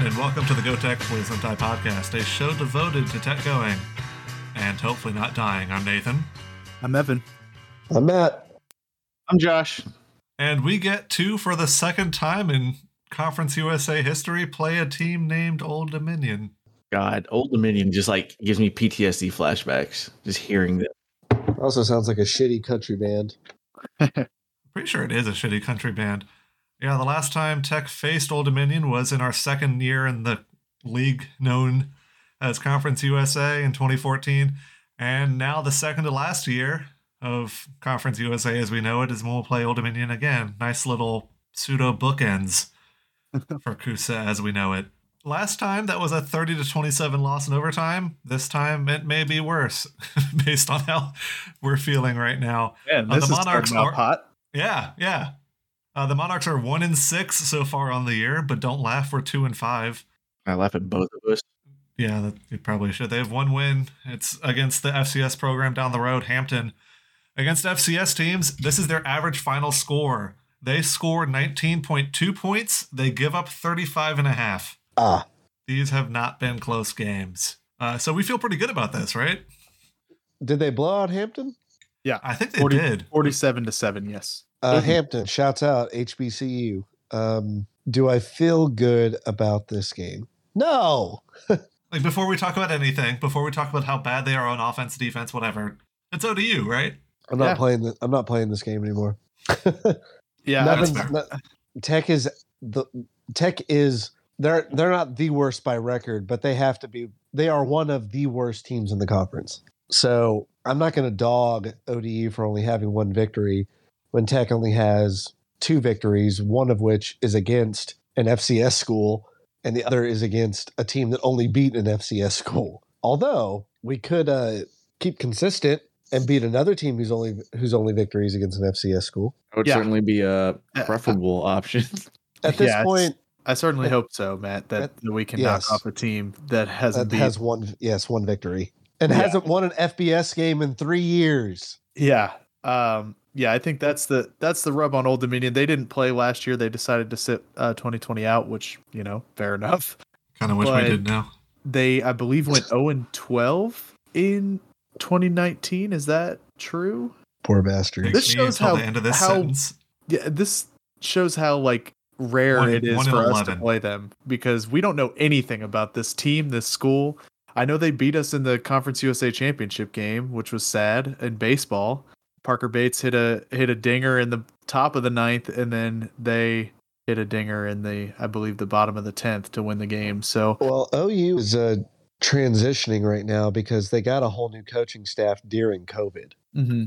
everyone, and welcome to the Go Tech Please Don't Die podcast, a show devoted to tech going and hopefully not dying. I'm Nathan, I'm Evan. I'm Matt. I'm Josh. and we get to, for the second time in Conference USA history, play a team named Old Dominion. God, Old Dominion just like gives me PTSD flashbacks just hearing that. Also sounds like a shitty country band. Pretty sure it is a shitty country band. Yeah, the last time Tech faced Old Dominion was in our second year in the league known as Conference USA in 2014. And now the second to last year of Conference USA as we know it is when we'll play Old Dominion again. Nice little pseudo bookends for CUSA as we know it. Last time that was a 30 to 27 loss in overtime. This time it may be worse based on how we're feeling right now. Man, Uh, this the is Monarchs starting are- hot. Yeah, yeah. Uh, the Monarchs are one in six so far on the year, but don't laugh, we're two and five. I laugh at both of us. Yeah, that, you probably should. They have one win. It's against the FCS program down the road, Hampton. Against FCS teams, this is their average final score. They score 19.2 points. They give up 35 and a half. Ah, These have not been close games. Uh, so we feel pretty good about this, right? did they blow out Hampton? I think they 40 did. 47 to 7, yes. Uh, Mhm. Hampton, shouts out HBCU. Um, do I feel good about this game? No. Like before we talk about anything, before we talk about how bad they are on offense, defense, whatever, it's ODU, right? I'm not Yeah. playing. The, I'm not playing this game anymore. Yeah, That's Nothing's- fair. Tech is the Tech is they're they're not the worst by record, but they have to be. They are one of the worst teams in the conference. So I'm not going to dog ODU for only having one victory when Tech only has two victories, one of which is against an FCS school, and the other is against a team that only beat an FCS school. Although we could uh, keep consistent and beat another team whose only whose only victory is against an FCS school. That would Yeah. certainly be a Uh, preferable option. At this Yeah, point, I certainly That- hope so, Matt, that, that we can yes. knock off a team that hasn't that beat. has one yes one victory and Yeah. hasn't won an FBS game in three years. Yeah. Um, yeah, I think that's the that's the rub on Old Dominion. They didn't play last year. They decided to sit uh, 2020 out, which, you know, fair enough. Kind of wish But- we did now. They, I believe, went 0 and 12 in 2019. Is that true? Poor bastard. This me shows how- the end of this how- sentence. Yeah, this shows how like rare One- it is one in for us to play them because we don't know anything about this team, this school. I know they beat us in the Conference USA Championship game, which was sad in baseball. Parker Bates hit a hit a dinger in the top of the ninth, and then they hit a dinger in the I believe the bottom of the tenth to win the game. So Well, OU is uh, transitioning right now because they got a whole new coaching staff during COVID.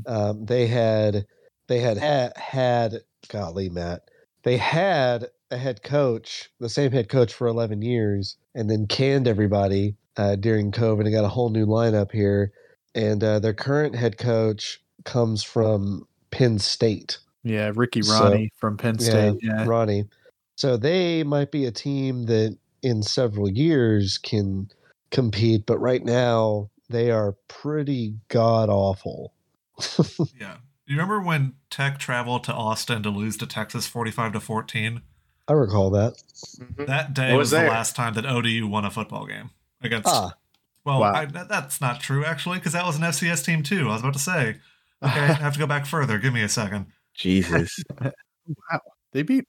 Um, they had they had had, had golly Matt they had a head coach the same head coach for 11 years and then canned everybody uh, during covid and got a whole new lineup here. And uh, their current head coach comes from penn state. Yeah, Ricky So- Ronnie from Penn State. Yeah, Rahne. So they might be a team that in several years can compete but right now they are pretty god awful Yeah. You remember when Tech traveled to Austin to lose to Texas 45 to 14? i recall that. That day I was, was the last time that ODU won a football game against. ah well, Wow. I, that- that's not true actually, because that was an FCS team too. I was about to say. Okay, I have to go back further. Give me a second. Jesus. wow, they beat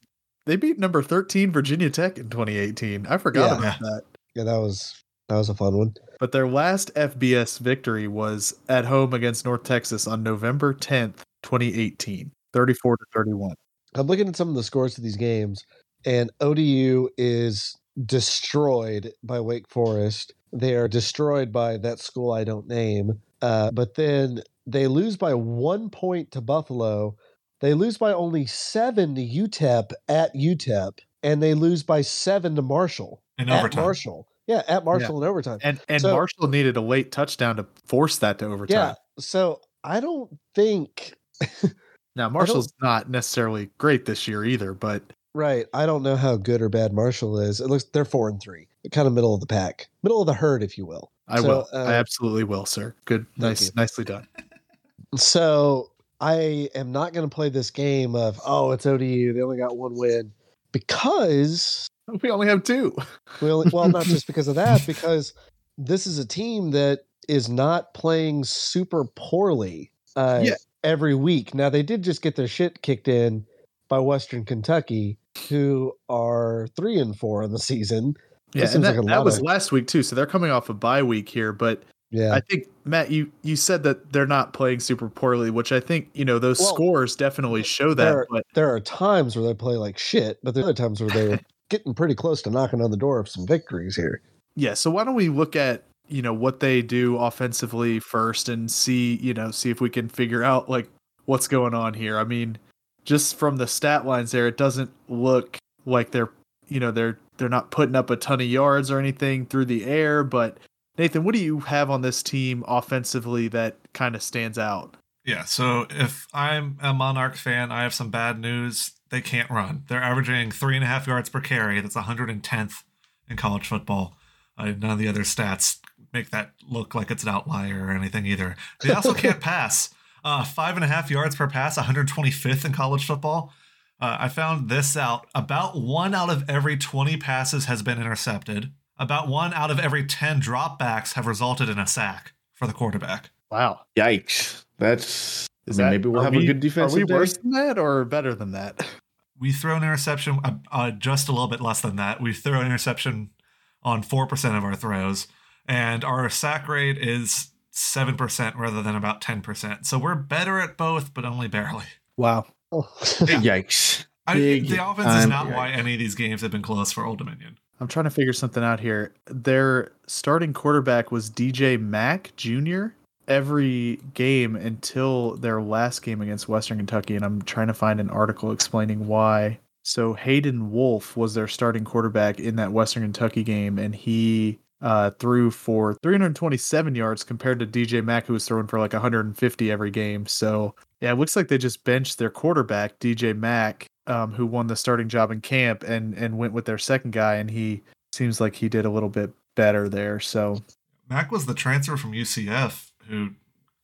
they beat number thirteen Virginia Tech in 2018. I forgot Yeah. about that. yeah that was that was a fun one But their last FBS victory was at home against North Texas on November 10th, 2018, 34 to 31. I'm looking at some of the scores of these games, and ODU is destroyed by Wake Forest. They are destroyed by that school I don't name. Uh, but then they lose by one point to Buffalo. They lose by only seven to UTEP at UTEP, and they lose by seven to Marshall In at overtime. Marshall. Yeah, at Marshall in overtime. And and So- Marshall needed a late touchdown to force that to overtime. Yeah, so I don't think Now Marshall's not necessarily great this year either, but Right. I don't know how good or bad Marshall is. It looks they're four and three, kind of middle of the pack, middle of the herd, if you will. I So, will. uh, I absolutely will, sir. Good, nice, you. nicely done. So I am not going to play this game of oh it's ODU they only got one win because We only have two. Well, well, not just because of that, because this is a team that is not playing super poorly uh, Yeah. every week. Now they did just get their shit kicked in by Western Kentucky, who are three and four in the season. Yeah, seems and that, like that was of- last week too. So they're coming off a bye week here, but Yeah, I think Matt, you you said that they're not playing super poorly, which I think you know those Well, scores definitely show that. there, But there are times where they play like shit, but there are other times where they're getting pretty close to knocking on the door of some victories here. yeah, so why don't we look at you know what they do offensively first and see you know see if we can figure out like what's going on here. I mean, just from the stat lines there, it doesn't look like they're you know they're they're not putting up a ton of yards or anything through the air. But Nathan, what do you have on this team offensively that kind of stands out? Yeah, so if I'm a Monarch fan, I have some bad news. They can't run. They're averaging three and a half yards per carry. That's 110th in college football. Uh, none of the other stats make that look like it's an outlier or anything either. They also can't pass. Uh, five and a half yards per pass, 125th in college football. Uh, I found this out. About one out of every 20 passes has been intercepted. About one out of every 10 dropbacks have resulted in a sack for the quarterback. Wow. Yikes. That's. I Is mean, that- maybe we'll are have we- a good defense. Are we day. worse than that or better than that? we throw an interception uh, uh, just a little bit less than that. We throw an interception on 4% of our throws, and our sack rate is 7% rather than about 10%. So we're better at both, but only barely. Wow. Oh. Yikes. I, Big the offense is time not yikes. why any of these games have been close for Old Dominion. I'm trying to figure something out here. Their starting quarterback was DJ Mack Jr. every game until their last game against Western Kentucky, and I'm trying to find an article explaining why. So Hayden Wolff was their starting quarterback in that Western Kentucky game, and he uh, threw for 327 yards compared to DJ Mack, who was throwing for like 150 every game. So yeah, it looks like they just benched their quarterback, DJ Mack, um, who won the starting job in camp, and and went with their second guy, and he seems like he did a little bit better there. So Mack was the transfer from UCF who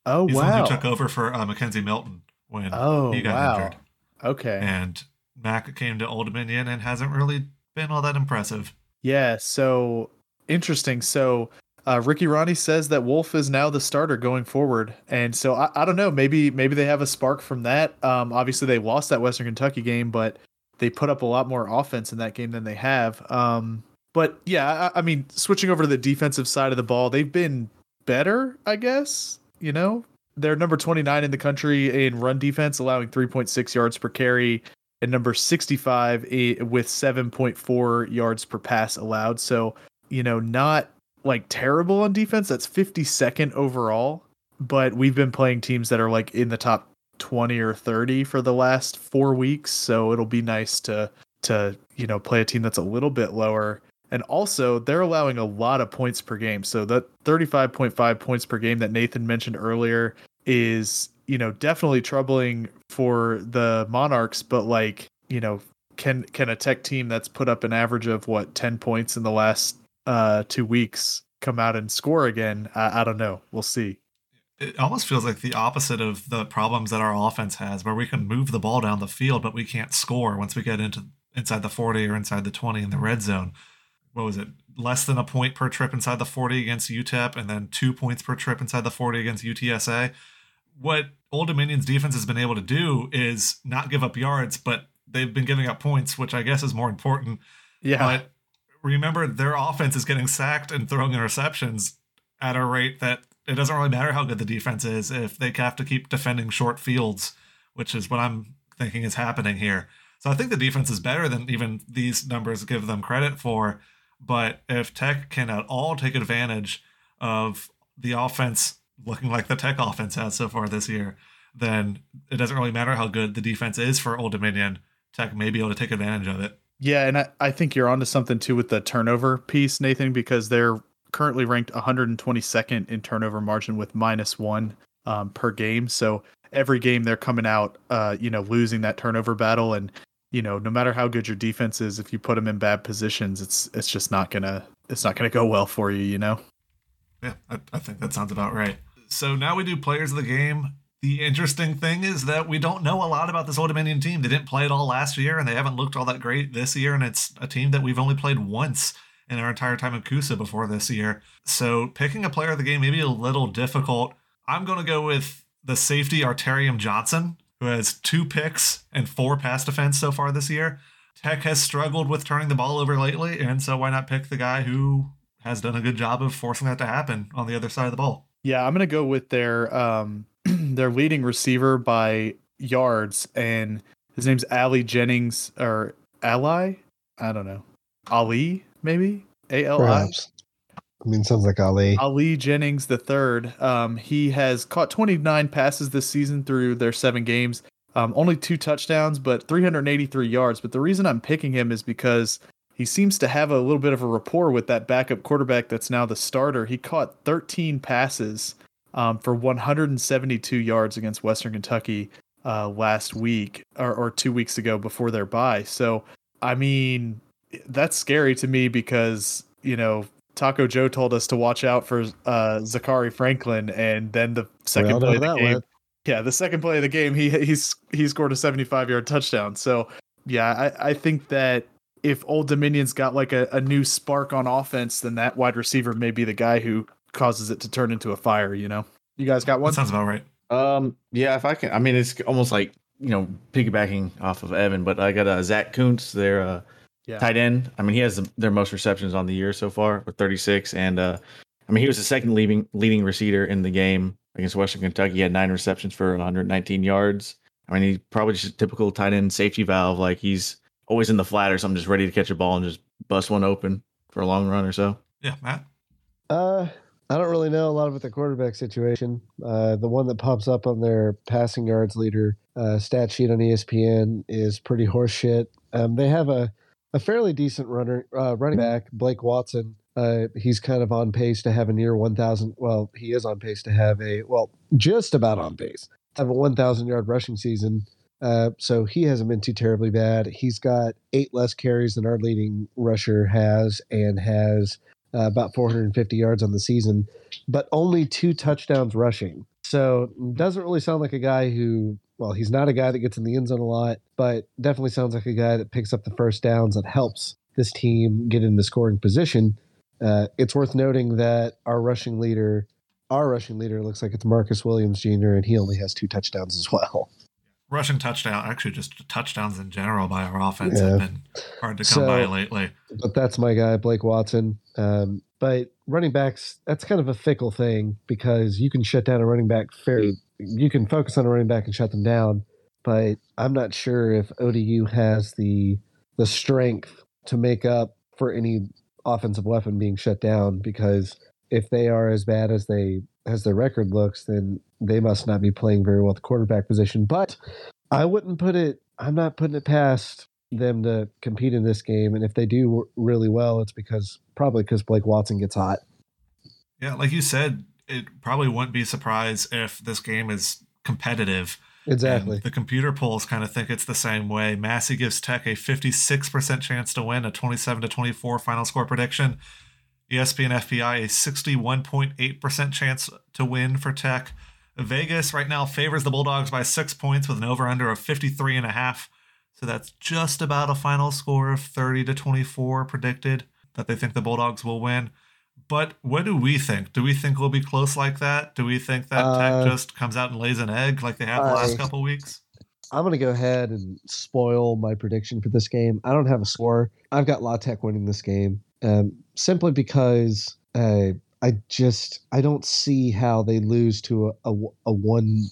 oh wow, who took over for uh, McKenzie Milton when oh he got wow, injured. okay, And Mack came to Old Dominion and hasn't really been all that impressive. yeah. So interesting. So uh, Ricky Rahne says that Wolff is now the starter going forward, and so I, I don't know. Maybe maybe they have a spark from that. Um, obviously they lost that Western Kentucky game, but they put up a lot more offense in that game than they have. Um, but yeah, I, I mean, switching over to the defensive side of the ball, they've been better, I guess. You know, they're number 29 in the country in run defense, allowing 3.6 yards per carry, and number 65 with 7.4 yards per pass allowed. So, you know, not like terrible on defense. That's 52nd overall, but we've been playing teams that are like in the top 20 or 30 for the last 4 weeks, so it'll be nice to to, you know, play a team that's a little bit lower. And also, they're allowing a lot of points per game. So that 35.5 points per game that Nathan mentioned earlier is, you know, definitely troubling for the Monarchs, but like, you know, can can a tech team that's put up an average of what 10 points in the last uh 2 weeks come out and score again? I, I don't know. We'll see. it almost feels like the opposite of the problems that our offense has, where we can move the ball down the field, but we can't score once we get into inside the 40 or inside the 20 in the red zone. What was it? Less than a point per trip inside the 40 against UTEP, and then two points per trip inside the 40 against UTSA. What Old Dominion's defense has been able to do is not give up yards, but they've been giving up points, which I guess is more important. Yeah. But remember, their offense is getting sacked and throwing interceptions at a rate that it doesn't really matter how good the defense is if they have to keep defending short fields, which is what I'm thinking is happening here. So I think the defense is better than even these numbers give them credit for. But if Tech can at all take advantage of the offense looking like the Tech offense has so far this year, then it doesn't really matter how good the defense is for Old Dominion. Tech may be able to take advantage of it. Yeah, and I, I think you're onto something too with the turnover piece, Nathan, because they're currently ranked 122nd in turnover margin with minus one um, per game. So every game they're coming out, uh, you know, losing that turnover battle, and you know, no matter how good your defense is, if you put them in bad positions, it's it's just not gonna it's not gonna go well for you, you know. Yeah, I, I think that sounds about right. So now we do players of the game. The interesting thing is that we don't know a lot about this Old Dominion team. They didn't play at all last year, and they haven't looked all that great this year. And it's a team that we've only played once in our entire time in CUSA before this year. So picking a player of the game may be a little difficult. I'm going to go with the safety Artarium Johnson, who has two picks and four pass defense so far this year. Tech has struggled with turning the ball over lately, and so why not pick the guy who has done a good job of forcing that to happen on the other side of the ball? Yeah, I'm gonna go with their um their leading receiver by yards, and his name's Ali Jennings or Ally. I don't know. Ali, maybe A L I. I mean, sounds like Ali. Ali Jennings the third. Um, he has caught 29 passes this season through their seven games. Um, only two touchdowns, but 383 yards. But the reason I'm picking him is because he seems to have a little bit of a rapport with that backup quarterback that's now the starter. He caught 13 passes um, for 172 yards against Western Kentucky uh, last week or, or two weeks ago before their bye. So, I mean, that's scary to me because, you know, Taco Joe told us to watch out for uh, Zakhari Franklin, and then the second play of the game, went. yeah, the second play of the game, he he's he scored a 75 yard touchdown. So yeah, I, I think that if Old Dominion's got like a, a new spark on offense, then that wide receiver may be the guy who causes it to turn into a fire. You know, you guys got That one. sounds about right. Um, yeah, if I can, I mean, it's almost like you know piggybacking off of Evan, but I got uh, Zach Kuntz, their uh, Yeah. tight end. I mean, he has the, their most receptions on the year so far with 36, and uh, I mean, he was the second leading leading receiver in the game against Western Kentucky. He had nine receptions for 119 yards. I mean, he's probably just a typical tight end safety valve. Like he's always in the flat or something, just ready to catch a ball and just bust one open for a long run or so. Yeah, Matt. Uh, I don't really know a lot about the quarterback situation. Uh, the one that pops up on their passing yards leader uh, stat sheet on ESPN is pretty horseshit. Um, they have a, a fairly decent runner uh, running back, Blake Watson. Uh, he's kind of on pace to have a near 1,000. Well, he is on pace to have a well, just about on pace have a 1,000 yard rushing season. Uh, so he hasn't been too terribly bad. He's got eight less carries than our leading rusher has, and has uh, about 450 yards on the season, but only two touchdowns rushing. So doesn't really sound like a guy who, well, he's not a guy that gets in the end zone a lot, but definitely sounds like a guy that picks up the first downs that helps this team get into scoring position. Uh, it's worth noting that our rushing leader, our rushing leader, looks like it's Marcus Williams Jr. and he only has two touchdowns as well. Rushing touchdown, actually, just touchdowns in general by our offense Yeah. have been hard to come So- by lately. but that's my guy, Blake Watson. Um, but running backs, that's kind of a fickle thing because you can shut down a running back fairly. You can focus on a running back and shut them down, but I'm not sure if ODU has the the strength to make up for any offensive weapon being shut down. Because if they are as bad as they as their record looks, then they must not be playing very well at the quarterback position. But I wouldn't put it. I'm not putting it past them to compete in this game. And if they do really well, it's because probably because Blake Watson gets hot. Yeah, like you said, it probably wouldn't be a surprise if this game is competitive. Exactly. And the computer polls kind of think it's the same way. Massey gives Tech a 56% chance to win, a 27 to 24 final score prediction. ESPN FPI a 61.8% chance to win for Tech. Vegas right now favors the Bulldogs by six points with an over under of 53 and a half. So that's just about a final score of 30 to 24 predicted that they think the Bulldogs will win. But what do we think? Do we think we'll be close like that? Do we think that Uh, Tech just comes out and lays an egg like they have the last couple weeks? I'm going to go ahead and spoil my prediction for this game. I don't have a score. I've got La Tech winning this game um, simply because uh, I just I don't see how they lose to a, a, a one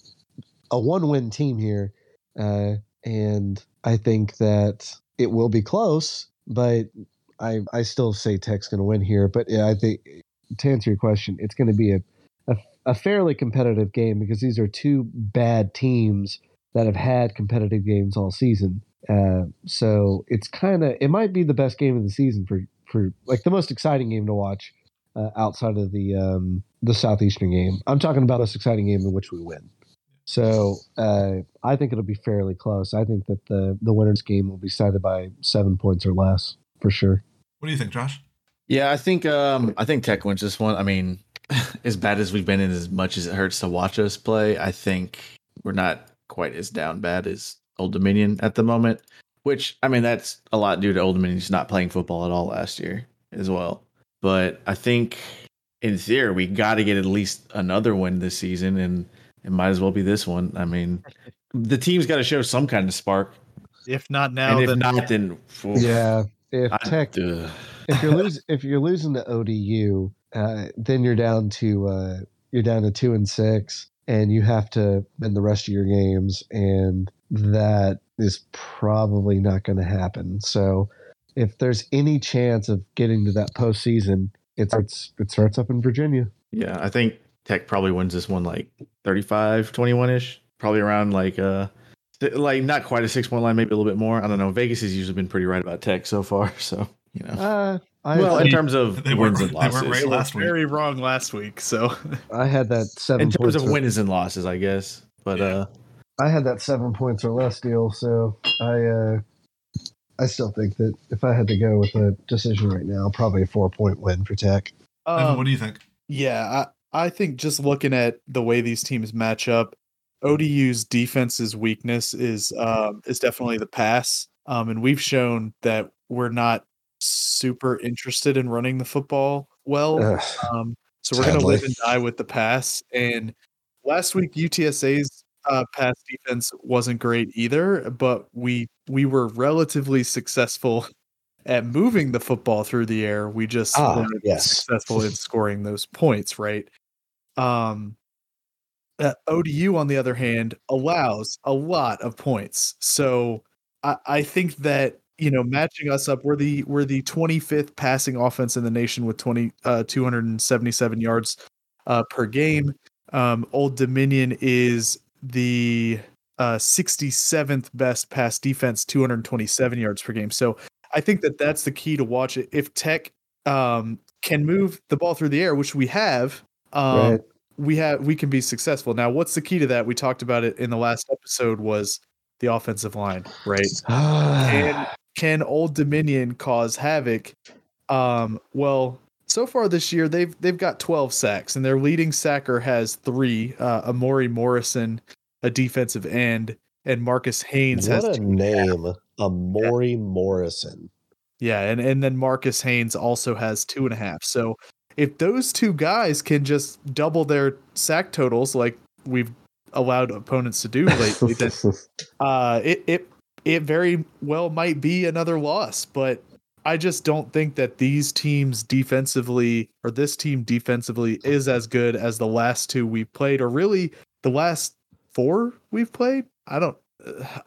a one win team here, uh, and I think that it will be close. But I I still say Tech's going to win here. But yeah, I think to answer your question, it's going to be a, a a fairly competitive game because these are two bad teams that have had competitive games all season. Uh, so it's kind of it might be the best game of the season for for like the most exciting game to watch uh, outside of the um, the southeastern game. I'm talking about this exciting game in which we win. So uh, I think it'll be fairly close. I think that the the winners game will be decided by seven points or less for sure. What do you think, Josh? Yeah, I think um I think Tech wins this one. I mean, as bad as we've been and as much as it hurts to watch us play, I think we're not quite as down bad as Old Dominion at the moment. Which I mean, that's a lot due to Old Dominion just not playing football at all last year as well. But I think in theory we got to get at least another win this season, and it might as well be this one. I mean, the team's got to show some kind of spark, If not now, and if then not, then oof, Yeah. If I- Tech ugh. if you're losing if you're losing to ODU, uh, then you're down to uh, you're down to two and six, and you have to win the rest of your games, and that is probably not going to happen. So, if there's any chance of getting to that postseason, it starts it starts up in Virginia. Yeah, I think Tech probably wins this one like 35 21 ish, probably around like uh like not quite a six point line, maybe a little bit more. I don't know. Vegas has usually been pretty right about Tech so far, so you know. Uh, I well, in terms of They wins weren't- and they weren't losses, right last week. very wrong last week. So I had that seven in terms points of or- wins and losses, I guess. But Yeah. uh, I had that seven points or less deal, so I uh, I still think that if I had to go with a decision right now, probably a four point win for Tech. Evan, um, what do you think? Yeah, I, I think just looking at the way these teams match up, ODU's defense's weakness is um, is definitely the pass, um, and we've shown that we're not super interested in running the football well. Ugh. Um, so we're going to live and die with the pass. And last week, UTSA's uh, pass defense wasn't great either, but we we were relatively successful at moving the football through the air. We just Ah, weren't yes. successful in scoring those points, right? Um, uh, ODU, on the other hand, allows a lot of points. So I, I think that you know matching us up, we're the we're the 25th passing offense in the nation with 20 uh, 277 yards uh, per game. Um, Old Dominion is the uh, 67th best pass defense, 227 yards per game. So I think that that's the key to watch it. If Tech um, can move the ball through the air, which we have, um, Right. we have we can be successful. Now, what's the key to that? We talked about it in the last episode. Was the offensive line right? Can can Old Dominion cause havoc? Um, well, so far this year they've they've got 12 sacks, and their leading sacker has three. Uh, Amori Morrison, a defensive end, and Marcus Haynes what has a name, Amori Morrison. yeah, and and then Marcus Haynes also has two and a half. So if those two guys can just double their sack totals like we've allowed opponents to do lately, then uh, it it it very well might be another loss. But I just don't think that these teams defensively or this team defensively is as good as the last two we've played, or really the last four we've played. I don't.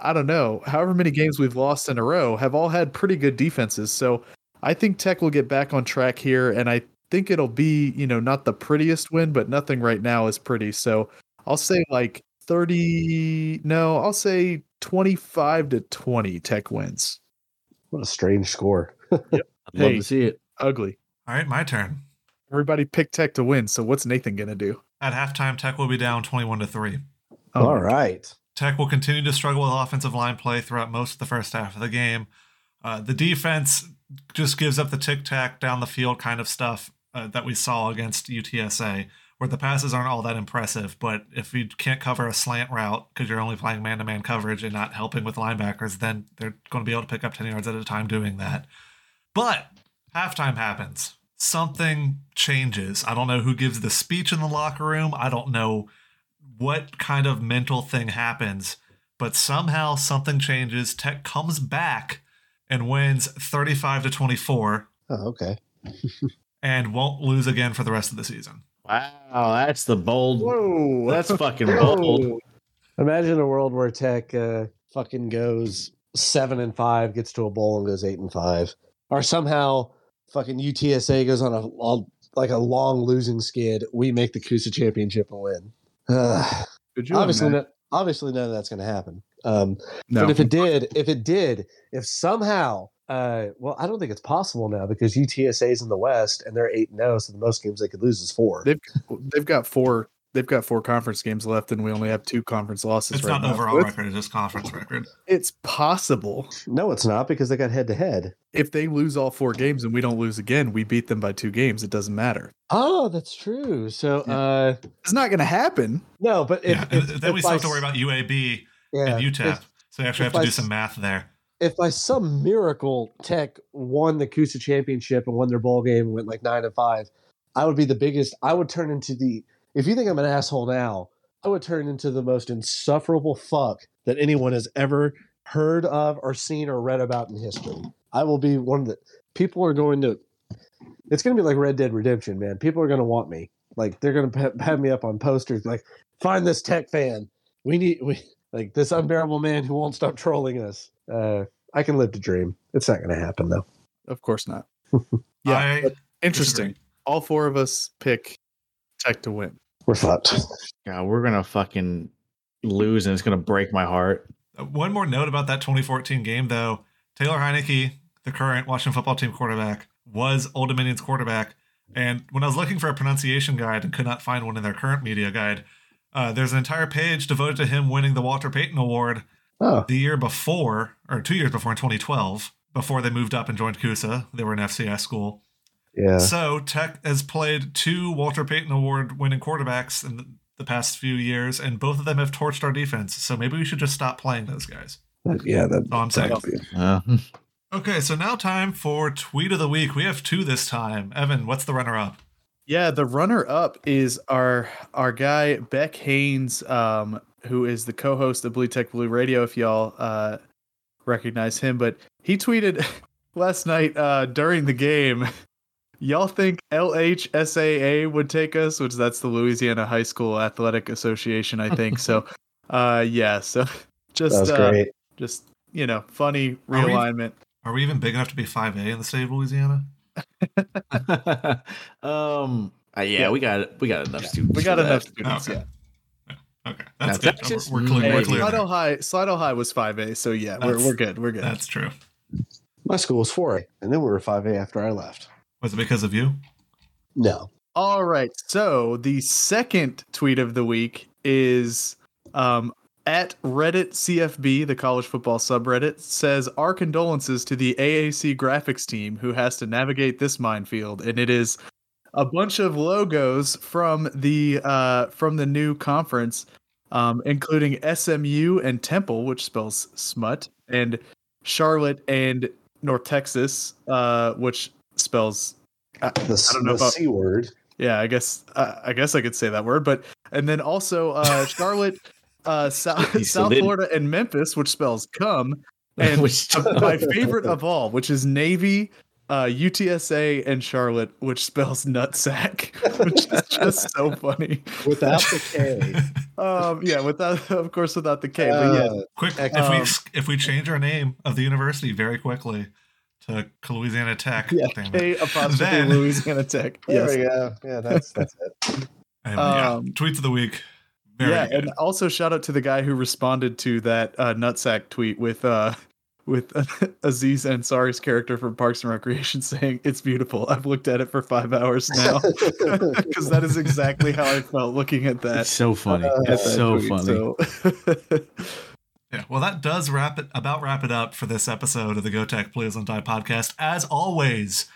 I don't know. However many games we've lost in a row have all had pretty good defenses. So I think Tech will get back on track here, and I think it'll be you know not the prettiest win, but nothing right now is pretty. So I'll say like thirty. No, I'll say twenty-five to twenty. Tech wins. what a strange score. I'd love to see it. Ugly. All right, my turn. Everybody picked Tech to win. So what's Nathan gonna do? At halftime, Tech will be down 21 to 3. Oh, All right. Tech will continue to struggle with offensive line play throughout most of the first half of the game. Uh, the defense just gives up the tic tac down the field kind of stuff uh, that we saw against UTSA, where the passes aren't all that impressive. But if you can't cover a slant route because you're only playing man to man coverage and not helping with linebackers, then they're going to be able to pick up 10 yards at a time doing that. But halftime happens. Something changes. I don't know who gives the speech in the locker room. I don't know what kind of mental thing happens, but somehow something changes. Tech comes back and wins 35 to 24 Oh, okay. and won't lose again for the rest of the season. Wow, that's the bold. Whoa, That's fucking bold. Imagine a world where Tech uh, fucking goes seven and five, gets to a bowl and goes eight and five, or somehow fucking UTSA goes on a on, like a long losing skid. We make the CUSA championship and win. Ugh. Could you obviously, not, obviously none of that's going to happen. Um, No. But if it did, if it did, if somehow, uh, well, I don't think it's possible now because UTSA is in the West and they're eight and zero, so the most games they could lose is four. They've they've got four they've got four conference games left, and we only have two conference losses. It's right not now. overall It's- record; it's just conference record. It's possible No, it's not because they got head to head. if they lose all four games and we don't lose again, we beat them by two games. It doesn't matter. Oh, that's true. So, Yeah. uh, It's not going to happen. no, but if, yeah, if, and then we if still by have to worry about UAB yeah, and UTEP. If, so we actually have to I do some math there. if by some miracle Tech won the CUSA championship and won their bowl game and went like nine and five, I would be the biggest. I would turn into the. If you think I'm an asshole now, I would turn into the most insufferable fuck that anyone has ever heard of or seen or read about in history. I will be one of the people are going to. It's going to be like Red Dead Redemption, man. People are going to want me. Like they're going to have me up on posters. Like, find this Tech fan. We need we like this unbearable man who won't stop trolling us. Uh, I can live to dream. It's not going to happen though. Of course not. Yeah, I interesting. disagree. All four of us pick Tech to win. We're fucked. Yeah, we're gonna fucking lose, and it's gonna break my heart. Uh, One more note about that 2014 game, though. Taylor Heinicke, the current Washington football team quarterback, was Old Dominion's quarterback. And when I was looking for a pronunciation guide and could not find one in their current media guide, uh, there's an entire page devoted to him winning the Walter Payton Award Oh, the year before, or two years before in 2012, before they moved up and joined CUSA. They were an FCS school. Yeah. So Tech has played two Walter Payton Award winning quarterbacks in the, the past few years, and both of them have torched our defense. So maybe we should just stop playing those guys. Yeah, that, That's all I'm saying. that'll be- Uh, Okay, so now time for tweet of the week. We have two this time. Evan, what's the runner up? Yeah, the runner up is our our guy Beck Hanes, um, who is the co-host of Blue Tech Blue Radio. If y'all uh, recognize him, but he tweeted last night uh, during the game. Y'all think LHSAA would take us, which that's the Louisiana High School Athletic Association, I think. so, uh, yeah. So just that was uh, great. just you know, funny Are we- realignment. Are we even big enough to be 5A in the state of Louisiana? um. uh, yeah, Yeah. we got we got enough Yeah, students. we got for that. enough students. Okay. Yeah. Okay, that's Now, good. Texas, We're, we're clear. Hey, we're clear Slidell. High, Slidell High was five A, so yeah, we're That's- we're good. We're good. That's true. My school was 4A, and then we were 5A after I left. Was it because of you? No. All right. So the second tweet of the week is um, at Reddit CFB, the college football subreddit, says our condolences to the AAC graphics team who has to navigate this minefield, and it is a bunch of logos from the uh, from the new conference, um, including SMU and Temple, which spells smut, and Charlotte and North Texas, uh, which spells The, I don't know the if I- C word. yeah, I guess uh, I guess I could say that word, but and then also uh, Charlotte, uh, South, South. Florida, and Memphis, which spells come, and Which- my favorite of all, which is Navy, uh, UTSA, and Charlotte, which spells nutsack, which is just so funny. Without the K. Um, yeah, without of course without the K, but yeah, Uh, Quick, Heck, if we um, if we change our name of the university very quickly to Louisiana Tech, yeah, damn it. K apostrophe Then- Louisiana Tech. there we go. Yeah, that's that's it. Anyway, yeah, Um, tweets of the week. Very yeah, good. and also shout out to the guy who responded to that uh, nutsack tweet with uh, with Aziz Ansari's character from Parks and Recreation saying, "It's beautiful. I've looked at it for five hours now." Because that is exactly how I felt looking at that. It's so funny. Uh, at that so tweet, funny. so- Yeah, well, that does wrap it about wrap it up for this episode of the Go Tech Please Don't Die podcast. As always,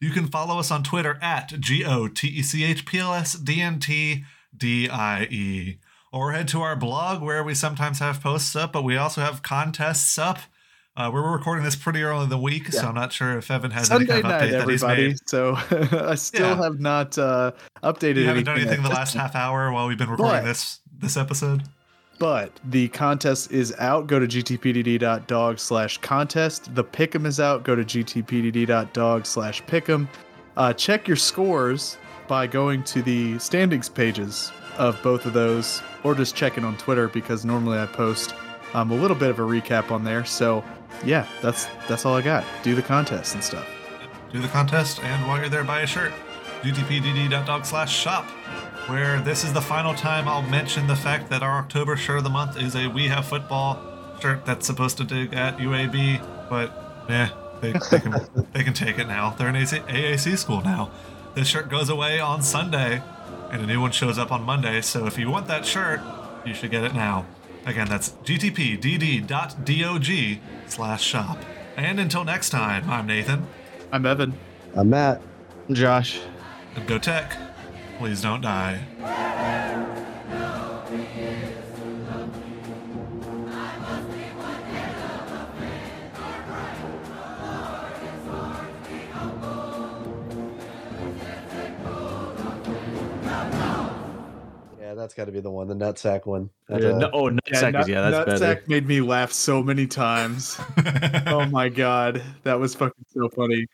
you can follow us on Twitter at G O T E C H P L S D N T D I E, or head to our blog where we sometimes have posts up, but we also have contests up. Uh, we're recording this pretty early in the week, so I'm not sure if Evan has any Sunday kind of night, update that he's everybody. made. So I still Yeah. have not uh, updated You haven't done anything anything in the last half hour while we've been recording But- this this episode. But the contest is out. Go to gtpdd.dog slash contest. The pick'em is out. Go to gtpdd.dog slash pick'em. Uh, check your scores by going to the standings pages of both of those, or just check it on Twitter because normally I post um, a little bit of a recap on there. So yeah, that's that's all I got. Do the contest and stuff. do the contest, and while you're there, buy a shirt. gtpdd.dog slash shop, where this is the final time I'll mention the fact that our October shirt of the month is a We Have Football shirt that's supposed to dig at UAB, but eh, they, they, can, they can take it now. They're an AC, AAC school now. This shirt goes away on Sunday, and a new one shows up on Monday. So if you want that shirt, you should get it now. Again, that's gtpdd.dog slash shop. And until next time, I'm Nathan. I'm Evan. I'm Matt. I'm Josh. And go tech. Please don't die. Yeah, that's got to be the one, the nutsack one. Yeah, That's a- no, oh, nutsack is yeah, that's better. Made me laugh so many times. oh my god, that was fucking so funny.